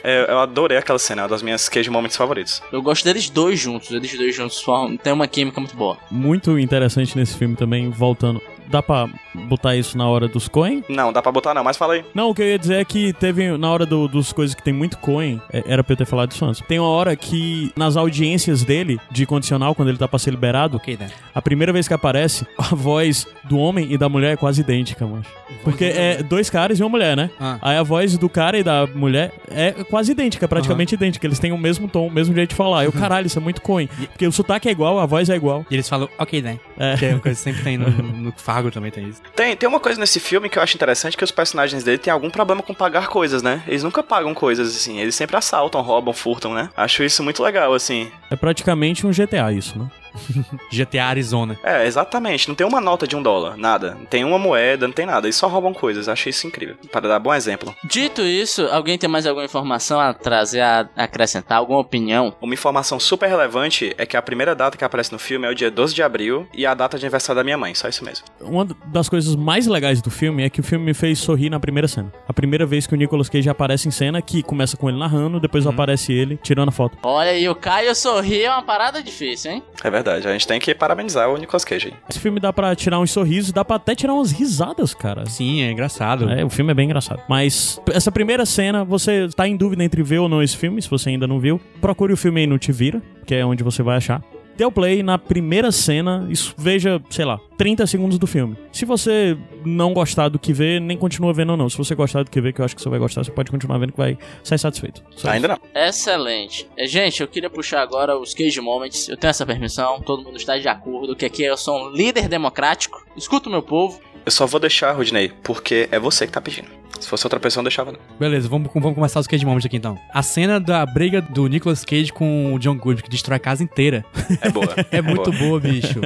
É, eu adorei aquela cena, é uma das minhas cage moments favoritos. Eu gosto deles dois juntos, eles dois juntos formam, tem uma química muito boa. Muito interessante nesse filme também, voltando. Dá pra botar isso na hora dos Coen? Não, dá pra botar não, mas fala aí. Não, o que eu ia dizer é que teve, na hora do- dos coisas que tem muito Coen, é- era pra eu ter falado isso antes. Tem uma hora que, nas audiências dele, de condicional, quando ele tá pra ser liberado, ok, né? a primeira vez que aparece, a voz do homem e da mulher é quase idêntica, mano. Porque é dois caras e uma mulher, né? Ah. Aí a voz do cara e da mulher é quase idêntica, praticamente idêntica. Eles têm o mesmo tom, o mesmo jeito de falar. Eu, caralho, isso é muito Coen. Porque o sotaque é igual, a voz é igual. E eles falam, ok, né? É. Que é uma coisa que sempre tem no, no Fargo também tem isso. Tem, tem uma coisa nesse filme que eu acho interessante, que os personagens dele têm algum problema com pagar coisas, né? Eles nunca pagam coisas, assim. Eles sempre assaltam, roubam, furtam, né? Acho isso muito legal, assim. É praticamente um GTA isso, né? GTA Arizona. É, exatamente. Não tem uma nota de um dólar, nada. Não tem uma moeda, não tem nada. Eles só roubam coisas. Achei isso incrível. Para dar bom exemplo. Dito isso, alguém tem mais alguma informação a trazer, a acrescentar, alguma opinião? Uma informação super relevante é que a primeira data que aparece no filme é o dia 12 de abril e a data de aniversário da minha mãe. Só isso mesmo. Uma das coisas mais legais do filme é que o filme me fez sorrir na primeira cena. A primeira vez que o Nicolas Cage aparece em cena, que começa com ele narrando, depois aparece ele tirando a foto. Olha aí, o Caio sorrir é uma parada difícil, hein? É verdade. A gente tem que parabenizar o Nicolas Cage aí. Esse filme dá pra tirar uns sorrisos, dá pra até tirar umas risadas, cara. Sim, é engraçado. É, o filme é bem engraçado. Mas essa primeira cena, você tá em dúvida entre ver ou não esse filme, se você ainda não viu, procure o filme aí no Te Vira, que é onde você vai achar. Dê o play na primeira cena, isso, veja, sei lá, 30 segundos do filme. Se você não gostar do que vê, nem continua vendo não. Se você gostar do que vê, que eu acho que você vai gostar, você pode continuar vendo que vai sair satisfeito. Só Ainda não. Excelente. É, Gente, eu queria puxar agora os Cage Moments. Eu tenho essa permissão, todo mundo está de acordo que aqui eu sou um líder democrático. Escuta o meu povo. Eu só vou deixar, Rodney, porque é você que tá pedindo. Se fosse outra pessoa, não deixava não. Beleza, vamos, vamos começar os Cage Moments aqui então. A cena da briga do Nicolas Cage com o John Good, que destrói a casa inteira. É boa. É muito boa, bicho.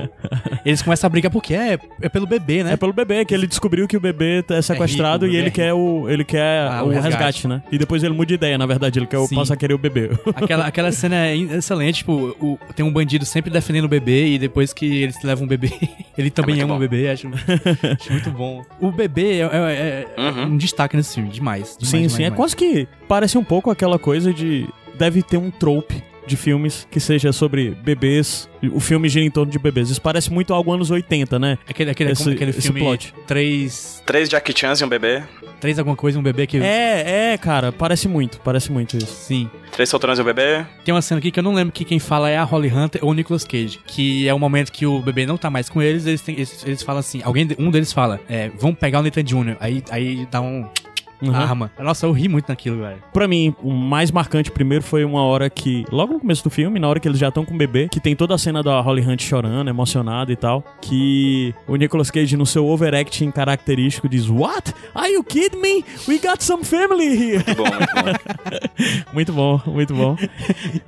Eles começam a brigar porque é, é pelo bebê, né? É pelo bebê, que ele descobriu que o bebê é sequestrado rico, o e ele é quer o ele quer Ah, o, o resgate. resgate. né? E depois ele muda de ideia, na verdade, ele quer o passa a querer o bebê. Aquela, aquela cena é excelente, tipo, o- tem um bandido sempre defendendo o bebê e depois que eles levam o bebê, ele também muito ama bom. o bebê, acho, acho muito bom. O bebê é, é- é Uhum. um destaque nesse filme, demais. demais, sim, demais, sim, é demais. quase que parece um pouco aquela coisa de deve ter um trope de filmes que seja sobre bebês. O filme gira em torno de bebês. Isso parece muito algo anos 80, né? Aquele, aquele, Esse- como aquele esse filme plot. Três, Três Jackie Chans e um bebê. três alguma coisa, um bebê que... É, é, cara, parece muito, parece muito isso. Sim. Três solteiros e um bebê. Tem uma cena aqui que eu não lembro que quem fala é a Holly Hunter ou o Nicolas Cage. Que é o momento que o bebê não tá mais com eles, eles, têm- eles, eles falam assim, alguém, um deles fala, é, vamos pegar o Nathan Jr. Aí, aí dá um... Uhum. a arma. Nossa, eu ri muito naquilo, velho. Pra mim, o mais marcante primeiro foi uma hora que, logo no começo do filme, na hora que eles já estão com o bebê, que tem toda a cena da Holly Hunt chorando, emocionada e tal, que o Nicolas Cage, no seu overacting característico, diz: What? Are you kidding me? We got some family here. Muito bom, muito bom. muito bom, muito bom.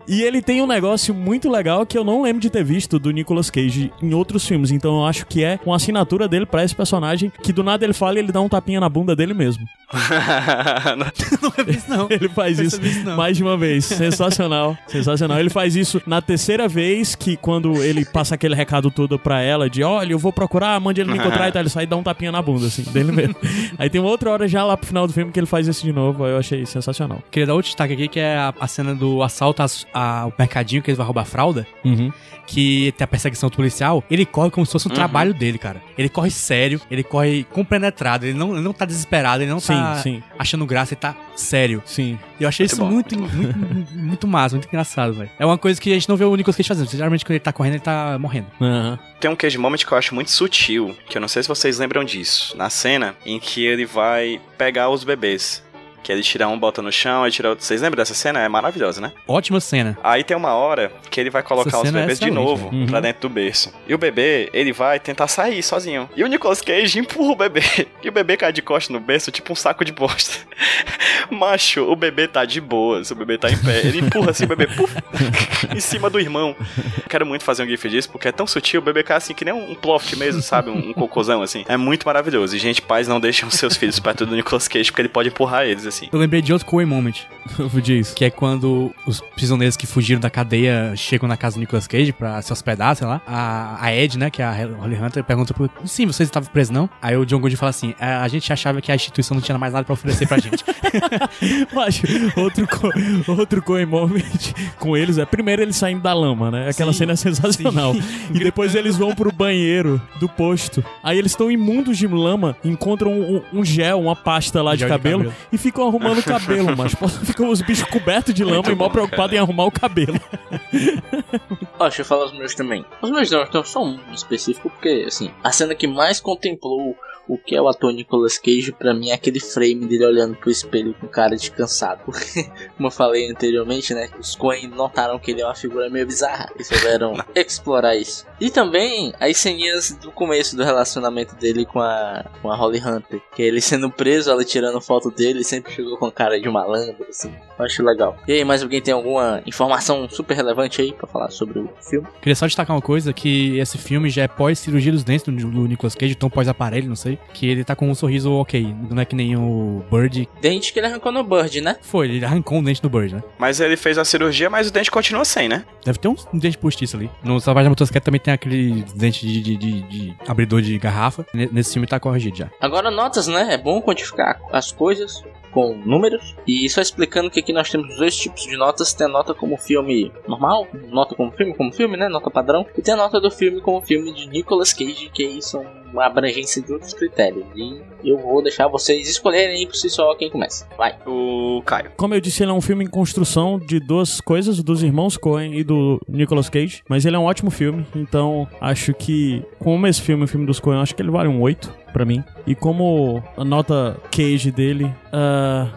E ele tem um negócio muito legal que eu não lembro de ter visto do Nicolas Cage em outros filmes, então eu acho que é uma assinatura dele pra esse personagem, que do nada ele fala e ele dá um tapinha na bunda dele mesmo. Não é isso, não. Ele faz isso Percebi isso, não. mais de uma vez. Sensacional. Sensacional. Ele faz isso na terceira vez que quando ele passa aquele recado todo pra ela de olha, eu vou procurar, mande ele me encontrar e tal. Ele sai e dá um tapinha na bunda, assim, dele mesmo. Aí tem uma outra hora já lá pro final do filme que ele faz isso de novo. aí Eu achei sensacional. Queria dar outro destaque aqui, que é a, a cena do assalto ao mercadinho, que eles vão roubar fralda. Uhum. que tem a perseguição policial, ele corre como se fosse um trabalho dele, cara. Ele corre sério, ele corre compenetrado, ele não, ele não tá desesperado, ele não Sim, tá sim. Achando graça, ele tá sério. Sim. E eu achei Muito isso bom, muito, muito, muito, massa, muito engraçado, velho. É uma coisa que a gente não vê o Nicolas Cage fazendo. Geralmente quando ele tá correndo, ele tá morrendo. Aham. Tem um cage moment que eu acho muito sutil, que eu não sei se vocês lembram disso. Na cena em que ele vai pegar os bebês. Que ele tira um, bota no chão, aí tira outro. Vocês lembram dessa cena? É maravilhosa, né? Ótima cena. Aí tem uma hora que ele vai colocar os é bebês de excelente, novo pra Uhum. dentro do berço. E o bebê, ele vai tentar sair sozinho. E o Nicolas Cage empurra o bebê. E o bebê cai de costas no berço, tipo um saco de bosta. Macho, o bebê tá de boas, o bebê tá em pé. Ele empurra assim o bebê puf, em cima do irmão. Quero muito fazer um gif disso, porque é tão sutil, o bebê cai assim que nem um ploft mesmo, sabe? Um, um cocôzão assim. É muito maravilhoso. E, gente, pais não deixam seus filhos perto do Nicolas Cage, porque ele pode empurrar eles assim. Eu lembrei de outro Coen Moment, Diz. que é quando os prisioneiros que fugiram da cadeia chegam na casa do Nicolas Cage pra se hospedar, sei lá. A, a Ed, né, que é a Holly Hunter, pergunta pro... Sim, vocês estavam presos, não? Aí o John Goodman fala assim, "É, a gente achava que a instituição não tinha mais nada pra oferecer pra gente. Mas outro, co- outro Coen Moment com eles é primeiro eles saindo da lama, né? Aquela Sim, cena é sensacional. E depois eles vão pro banheiro do posto. Aí eles estão imundos de lama, encontram um, um gel, uma pasta lá de Gel de cabelo, cabelo. e ficam arrumando o cabelo, mas ficam os bichos cobertos de lama Muito e mal preocupados em arrumar o cabelo. Ó, deixa eu falar os meus também. Os meus não, então só um específico, porque, assim, a cena que mais contemplou o que é o ator Nicolas Cage, pra mim, é aquele frame dele olhando pro espelho com cara de cansado. Porque, como eu falei anteriormente, né, os Coen notaram que ele é uma figura meio bizarra e souberam explorar isso. E também as ceninhas do começo do relacionamento dele com a, com a Holly Hunter. Que é ele sendo preso, ela tirando foto dele, sempre chegou com cara de malandro, assim. Eu acho legal. E aí, mais alguém tem alguma informação super relevante aí pra falar sobre o filme? Queria só destacar uma coisa, que esse filme já é pós-cirurgia dos dentes do, Nicolas Cage, então pós-aparelho, não sei. Que ele tá com um sorriso ok, não é que nem o Bird. Dente que ele arrancou no Bird, né? Foi, ele arrancou um dente do Bird, né? Mas ele fez a cirurgia, mas o dente continua sem, né? Deve ter um, um dente postiço ali. No Salvagem da Motocicleta também tem aquele dente de, de- de- de abridor de garrafa. Ne- Nesse filme tá corrigido já. Agora, notas, né? É bom quantificar as coisas com números. E só explicando que aqui nós temos dois tipos de notas. Tem a nota como filme normal, nota como filme, como filme, né? Nota padrão. E tem a nota do filme como filme de Nicolas Cage, que aí são uma abrangência de outros critérios. E eu vou deixar vocês escolherem aí por si só quem começa. Vai. O Caio. Como eu disse, ele é um filme em construção de duas coisas, dos irmãos Coen e do Nicolas Cage. Mas ele é um ótimo filme, então acho que, como esse filme é um filme dos Coen, acho que ele vale um 8 pra mim. E como a nota Cage dele, ah,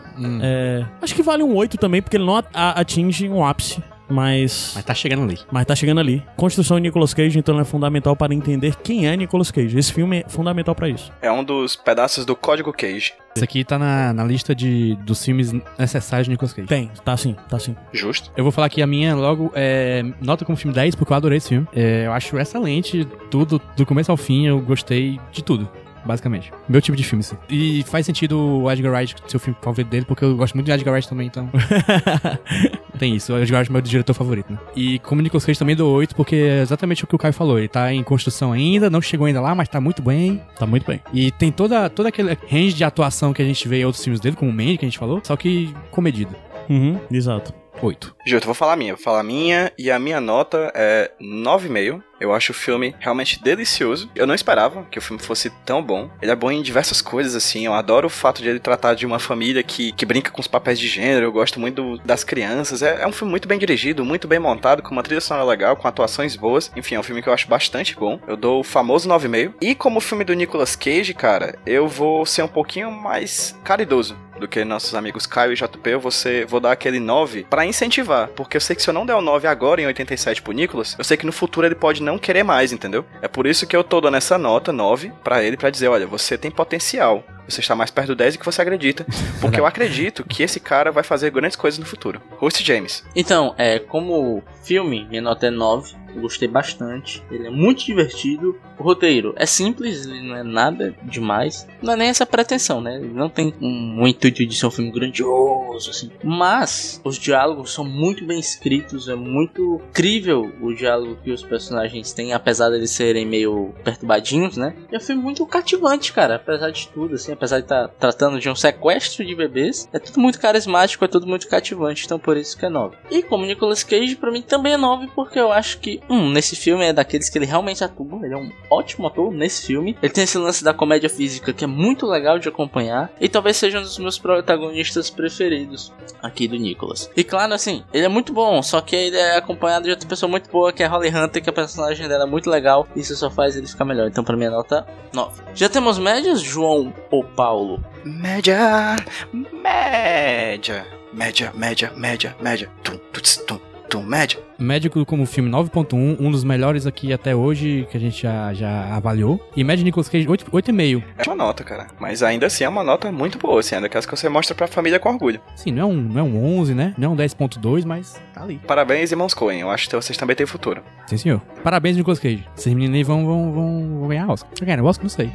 é, acho que vale um 8 também, porque ele não atinge um ápice. Mas, Mas tá chegando ali. mas tá chegando ali. Construção de Nicolas Cage, então, é fundamental para entender quem é Nicolas Cage. Esse filme é fundamental pra isso. É um dos pedaços do código Cage. Esse aqui tá na, na lista de, dos filmes necessários de Nicolas Cage. Tem, tá sim, tá sim. Justo. Eu vou falar aqui a minha logo é nota como filme 10, porque eu adorei esse filme. É, eu acho excelente, tudo, do começo ao fim, eu gostei de tudo. Basicamente. Meu tipo de filme, assim. E faz sentido o Edgar Wright ser o filme favorito dele, porque eu gosto muito de Edgar Wright também, então. Tem isso. O Wright é meu diretor favorito, né? E como Nicolas Cage também dou 8, porque é exatamente o que o Caio falou. Ele tá em construção ainda, não chegou ainda lá, mas tá muito bem. Tá muito bem. E tem toda, toda aquele range de atuação que a gente vê em outros filmes dele, como o Mandy, que a gente falou, só que comedido. Uhum, exato. 8. Juto, vou falar a minha. Vou falar a minha e a minha nota é 9,5. Eu acho o filme realmente delicioso. Eu não esperava que o filme fosse tão bom. Ele é bom em diversas coisas, assim. Eu adoro o fato de ele tratar de uma família que, que brinca com os papéis de gênero. Eu gosto muito do- das crianças. É, é um filme muito bem dirigido, muito bem montado, com uma trilha sonora legal, com atuações boas. Enfim, é um filme que eu acho bastante bom. Eu dou o famoso 9,5. E como filme do Nicolas Cage, cara, eu vou ser um pouquinho mais caridoso do que nossos amigos Caio e JP, eu vou, ser- vou dar aquele 9 pra incentivar, porque eu sei que se eu não der o 9 agora em 87 pro Nicolas, eu sei que no futuro ele pode não querer mais, entendeu? É por isso que eu tô dando essa nota 9 pra ele pra dizer, olha, você tem potencial. Você está mais perto do 10 do que você acredita, porque eu acredito que esse cara vai fazer grandes coisas no futuro. Host James. Então, é, como filme, minha nota é 9. Eu gostei bastante. Ele é muito divertido. O roteiro é simples, ele não é nada demais. Não é nem essa pretensão, né? Ele não tem um, um intuito de ser um filme grandioso, assim. Mas os diálogos são muito bem escritos. É muito incrível o diálogo que os personagens têm, apesar de eles serem meio perturbadinhos, né? É um filme muito cativante, cara. Apesar de tudo, assim. Apesar de estar tratando de um sequestro de bebês. É tudo muito carismático, é tudo muito cativante. Então por isso que é 9. E como Nicolas Cage, pra mim também é 9, porque eu acho que, um, nesse filme é daqueles que ele realmente atua. Ele é um ótimo ator nesse filme. Ele tem esse lance da comédia física que é muito legal de acompanhar. E talvez seja um dos meus protagonistas preferidos aqui do Nicolas. E claro, assim, ele é muito bom, só que ele é acompanhado de outra pessoa muito boa, que é a Holly Hunter, que a personagem dela é muito legal. E isso só faz ele ficar melhor. Então, pra mim, a nota 9. Já temos médias, João ou Paulo? Média, média, média, média, média, média, tum, tuts, tum, tum, média. Médico como filme 9.1, um dos melhores aqui até hoje que a gente já, já avaliou. E média Nicolas Cage 8 8,5. É uma nota, cara. Mas ainda assim é uma nota muito boa, assim, é daquelas que você mostra pra família com orgulho. Sim, não é um, não é um 11, né? Não é um 10.2, mas tá ali. Parabéns, irmãos Coen. Eu acho que vocês também têm futuro. Sim, senhor. Parabéns, Nicolas Cage. Esses meninos aí vão, vão, vão, vão ganhar Oscar. Ganhar Oscar? Não sei.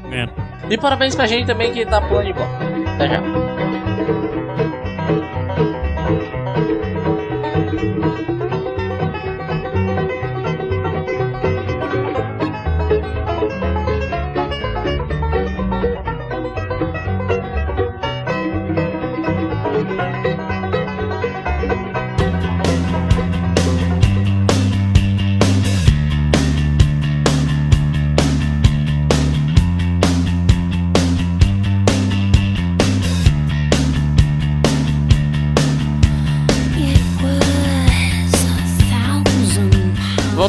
E parabéns pra gente também que tá pulando de. Até já.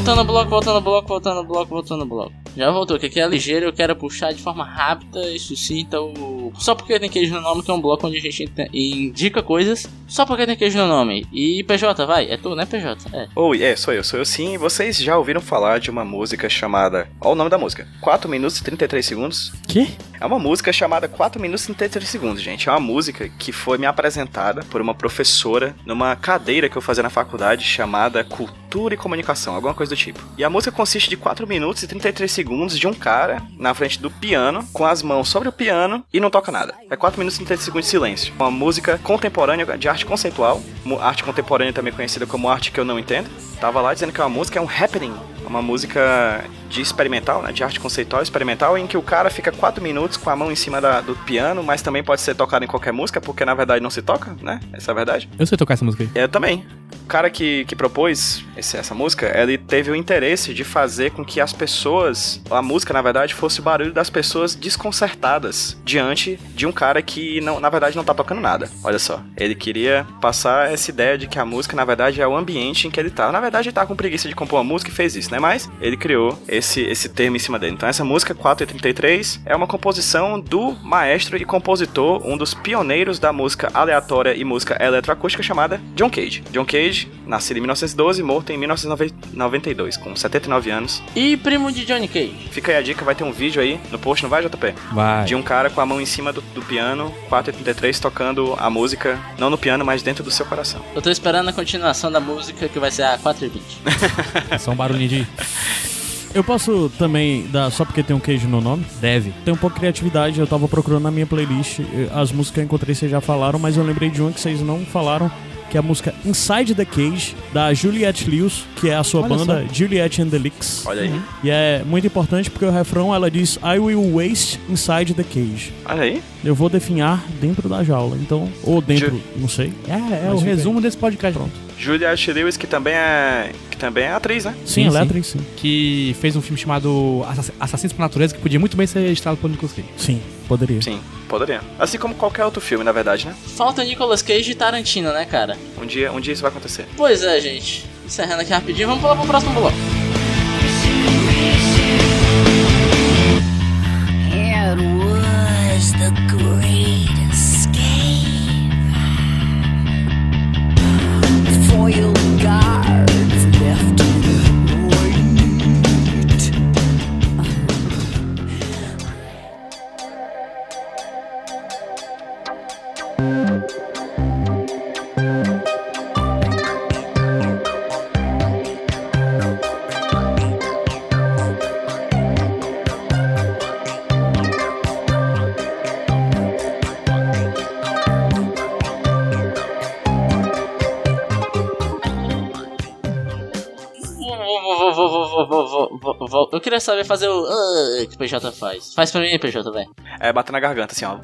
Voltando ao bloco, voltando ao bloco, voltando ao bloco, voltando ao bloco. Já voltou, que aqui é ligeiro, eu quero puxar de forma rápida e sucinta o. Só porque tem queijo no nome, que é um bloco onde a gente indica coisas. Só porque tem queijo no nome. E PJ, vai, é tu, né, PJ? É. Oi, é, sou eu, sou eu sim. Vocês já ouviram falar de uma música chamada. Olha o nome da música: 4 minutos e 33 segundos. Que? É uma música chamada 4 minutos e 33 segundos, gente. É uma música que foi me apresentada por uma professora numa cadeira que eu fazia na faculdade chamada Cultura e Comunicação, alguma coisa do tipo. E a música consiste de 4 minutos e 33 segundos de um cara na frente do piano, com as mãos sobre o piano e não toca nada. É 4 minutos e 33 segundos de silêncio. Uma música contemporânea de arte conceitual, arte contemporânea também conhecida como arte que eu não entendo. Tava lá dizendo que uma música é um happening, uma música de experimental, né, de arte conceitual experimental, em que o cara fica 4 minutos com a mão em cima da- do piano, mas também pode ser tocado em qualquer música, porque na verdade não se toca, né? Essa é a verdade. Eu sei tocar essa música aí. Eu também. Cara que, que propôs esse- essa música, ele teve o interesse de fazer com que as pessoas, a música na verdade, fosse o barulho das pessoas desconcertadas diante de um cara que não, na verdade não tá tocando nada. Olha só, ele queria passar essa ideia de que a música na verdade é o ambiente em que ele tá. Na verdade ele tá com preguiça de compor uma música e fez isso, né? Mas ele criou esse, esse termo em cima dele. Então essa música 433 é uma composição do maestro e compositor, um dos pioneiros da música aleatória e música eletroacústica chamada John Cage. John Cage, nascido em 1912 e morto em 1992, com 79 anos. E primo de Johnny Cage. Fica aí a dica, vai ter um vídeo aí no post, não vai, JP? Vai. De um cara com a mão em cima do, do piano, 483, tocando a música, não no piano, mas dentro do seu coração. Eu tô esperando a continuação da música que vai ser a 4h20. É só um barulhinho de. Eu posso também dar, só porque tem um queijo no nome? Deve. Tem um pouco de criatividade, eu tava procurando na minha playlist. eh, As músicas que eu encontrei vocês já falaram, mas eu lembrei de uma que vocês não falaram, que é a música Inside the Cage, da Juliette Lewis, que é a sua Olha banda Juliette and the Licks. Olha aí. E é muito importante porque o refrão ela diz I will waste inside the cage. Olha aí. Eu vou definhar dentro da jaula. Então, ou dentro, Ju- não sei. É, é Mas o resumo desse podcast. Juliette Lewis, que também é. que também é atriz, né? Sim, Sim, ela é sim. atriz, sim. Que fez um filme chamado Assass- Assassinos por Natureza, que podia muito bem ser estrelado por Nicolas Cage. Sim, poderia. Sim, poderia. Assim como qualquer outro filme, na verdade, né? Falta Nicolas Cage e Tarantino, né, cara? Um dia, um dia isso vai acontecer. Pois é, gente. Encerrando aqui rapidinho, vamos pular pro próximo bloco. Queria saber fazer o. ah, que o PJ faz. Faz pra mim, PJ, velho. É bater na garganta, assim, ó.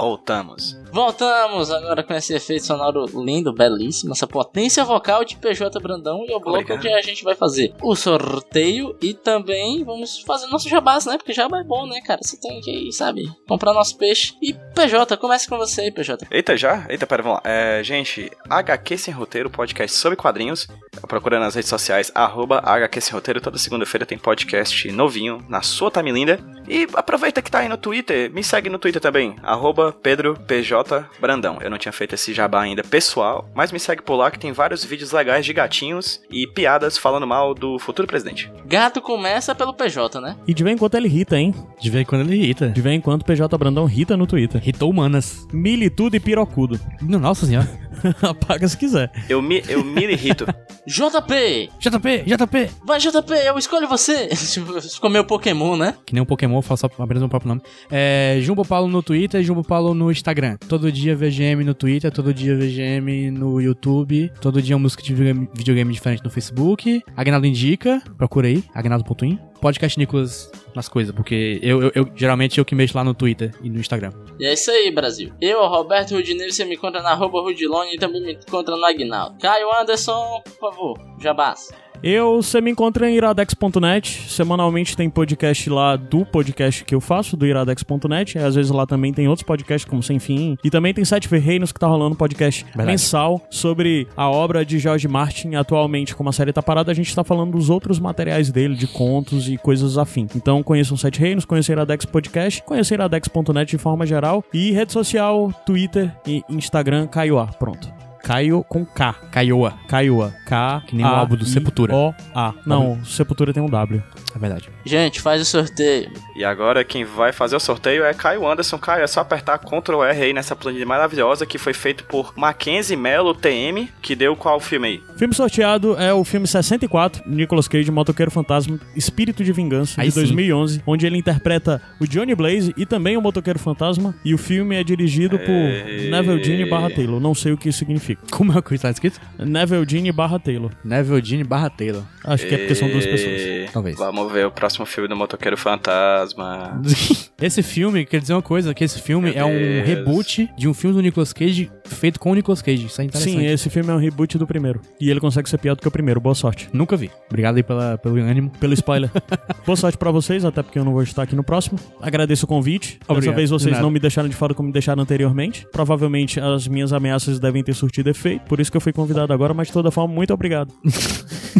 Voltamos. Voltamos agora com esse efeito sonoro lindo, belíssimo, essa potência vocal de PJ Brandão e é o bloco Obrigado. onde a gente vai fazer o sorteio e também vamos fazer nosso jabás, né? Porque jabá é bom, né, cara? Você tem que, sabe, comprar nosso peixe. E PJ, comece com você aí, PJ. Eita, já? Eita, pera, vamos lá. É, gente, HQ Sem Roteiro, podcast sobre quadrinhos. Procura nas redes sociais, arroba HQ Sem Roteiro. Toda segunda-feira tem podcast novinho na sua timelinda. E aproveita que tá aí no Twitter, me segue no Twitter também, arroba PedroPJ Brandão. Eu não tinha feito esse jabá ainda pessoal, mas me segue por lá que tem vários vídeos legais de gatinhos e piadas falando mal do futuro presidente. Gato começa pelo PJ, né? E de vez em quando ele irrita, hein? De vez em quando ele irrita. De vez em quando o PJ Brandão irrita no Twitter. Irritou humanas. Militudo e pirocudo. Nossa senhora. Apaga se quiser. Eu me, eu me irrito. JP! JP, JP. Vai, JP, eu escolho você! Tipo, Ficou meio Pokémon, né? Que nem um Pokémon, eu falo só apenas o próprio nome. É, Jumbo Paulo no Twitter e Jumbo Paulo no Instagram. Todo dia VGM no Twitter, todo dia VGM no YouTube, todo dia uma música de videogame, videogame diferente no Facebook. Agnaldo Indica, procura aí, agnaldo.in. Podcast Nicolas nas coisas, porque eu, eu, eu- geralmente eu que mexo lá no Twitter e no Instagram. E é isso aí, Brasil. Eu, Roberto Rudinei, você me encontra na arroba Rudilone e também me encontra no Agnaldo. Caio Anderson, por favor, jabás. Eu, você me encontra em iradex.net. Semanalmente tem podcast lá do podcast que eu faço, do iradex.net. Às vezes lá também tem outros podcasts, como Sem Fim. E também tem Sete Reinos, que tá rolando um podcast Verdade. mensal sobre a obra de George Martin. Atualmente, como a série tá parada, a gente tá falando dos outros materiais dele, de contos e coisas afim. Então conheçam Sete Reinos, conheçam Iradex Podcast, conheçam iradex.net de forma geral. E rede social, Twitter e Instagram, Caioa. Pronto. Caio com K. Caioa, Caioa. K. Que nem o álbum do Sepultura. O A. Não, Sepultura tem um W. é verdade. Gente, faz o sorteio. E agora quem vai fazer o sorteio é Caio Anderson. Caio, é só apertar Ctrl R aí nessa planilha maravilhosa que foi feito por Mackenzie Mello TM, que deu qual filme aí? Filme sorteado é o filme 64, Nicolas Cage, Motoqueiro Fantasma, Espírito de Vingança, Aí de sim. 2011, onde ele interpreta o Johnny Blaze e também o Motoqueiro Fantasma. E o filme é dirigido por. Neville Gene barra Taylor. Não sei o que isso significa. Como é que está escrito? Neville Gene barra Taylor. Neville Jean barra Taylor. Acho que é porque são duas pessoas. Talvez. Vamos ver o próximo filme do Motoqueiro Fantasma. Esse filme, quer dizer uma coisa, que esse filme Meu é um Deus. reboot de um filme do Nicolas Cage feito com o Nicolas Cage. Isso é interessante. Sim, esse filme é um reboot do primeiro. E ele consegue ser pior do que o primeiro. Boa sorte. Nunca vi. Obrigado aí pela, pelo ânimo. Pelo spoiler. Boa sorte pra vocês, até porque eu não vou estar aqui no próximo. Agradeço o convite. Dessa Obrigado, vez de vocês nada. não me deixaram de fora como me deixaram anteriormente. Provavelmente as minhas ameaças devem ter surtido efeito. Por isso que eu fui convidado agora, mas de toda forma, muito obrigado.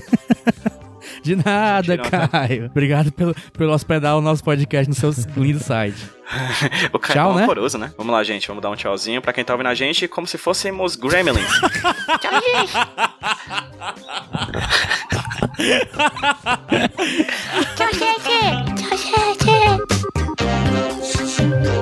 De nada, uma- Caio. Obrigado pelo, pelo hospedar o nosso podcast no seu lindo site. O Caio Tchau, é né? horroroso, né? Vamos lá, gente. Vamos dar um tchauzinho pra quem tá ouvindo a gente, como se fôssemos gremlins. Tchau, gente! Tchau, gente! Eu sou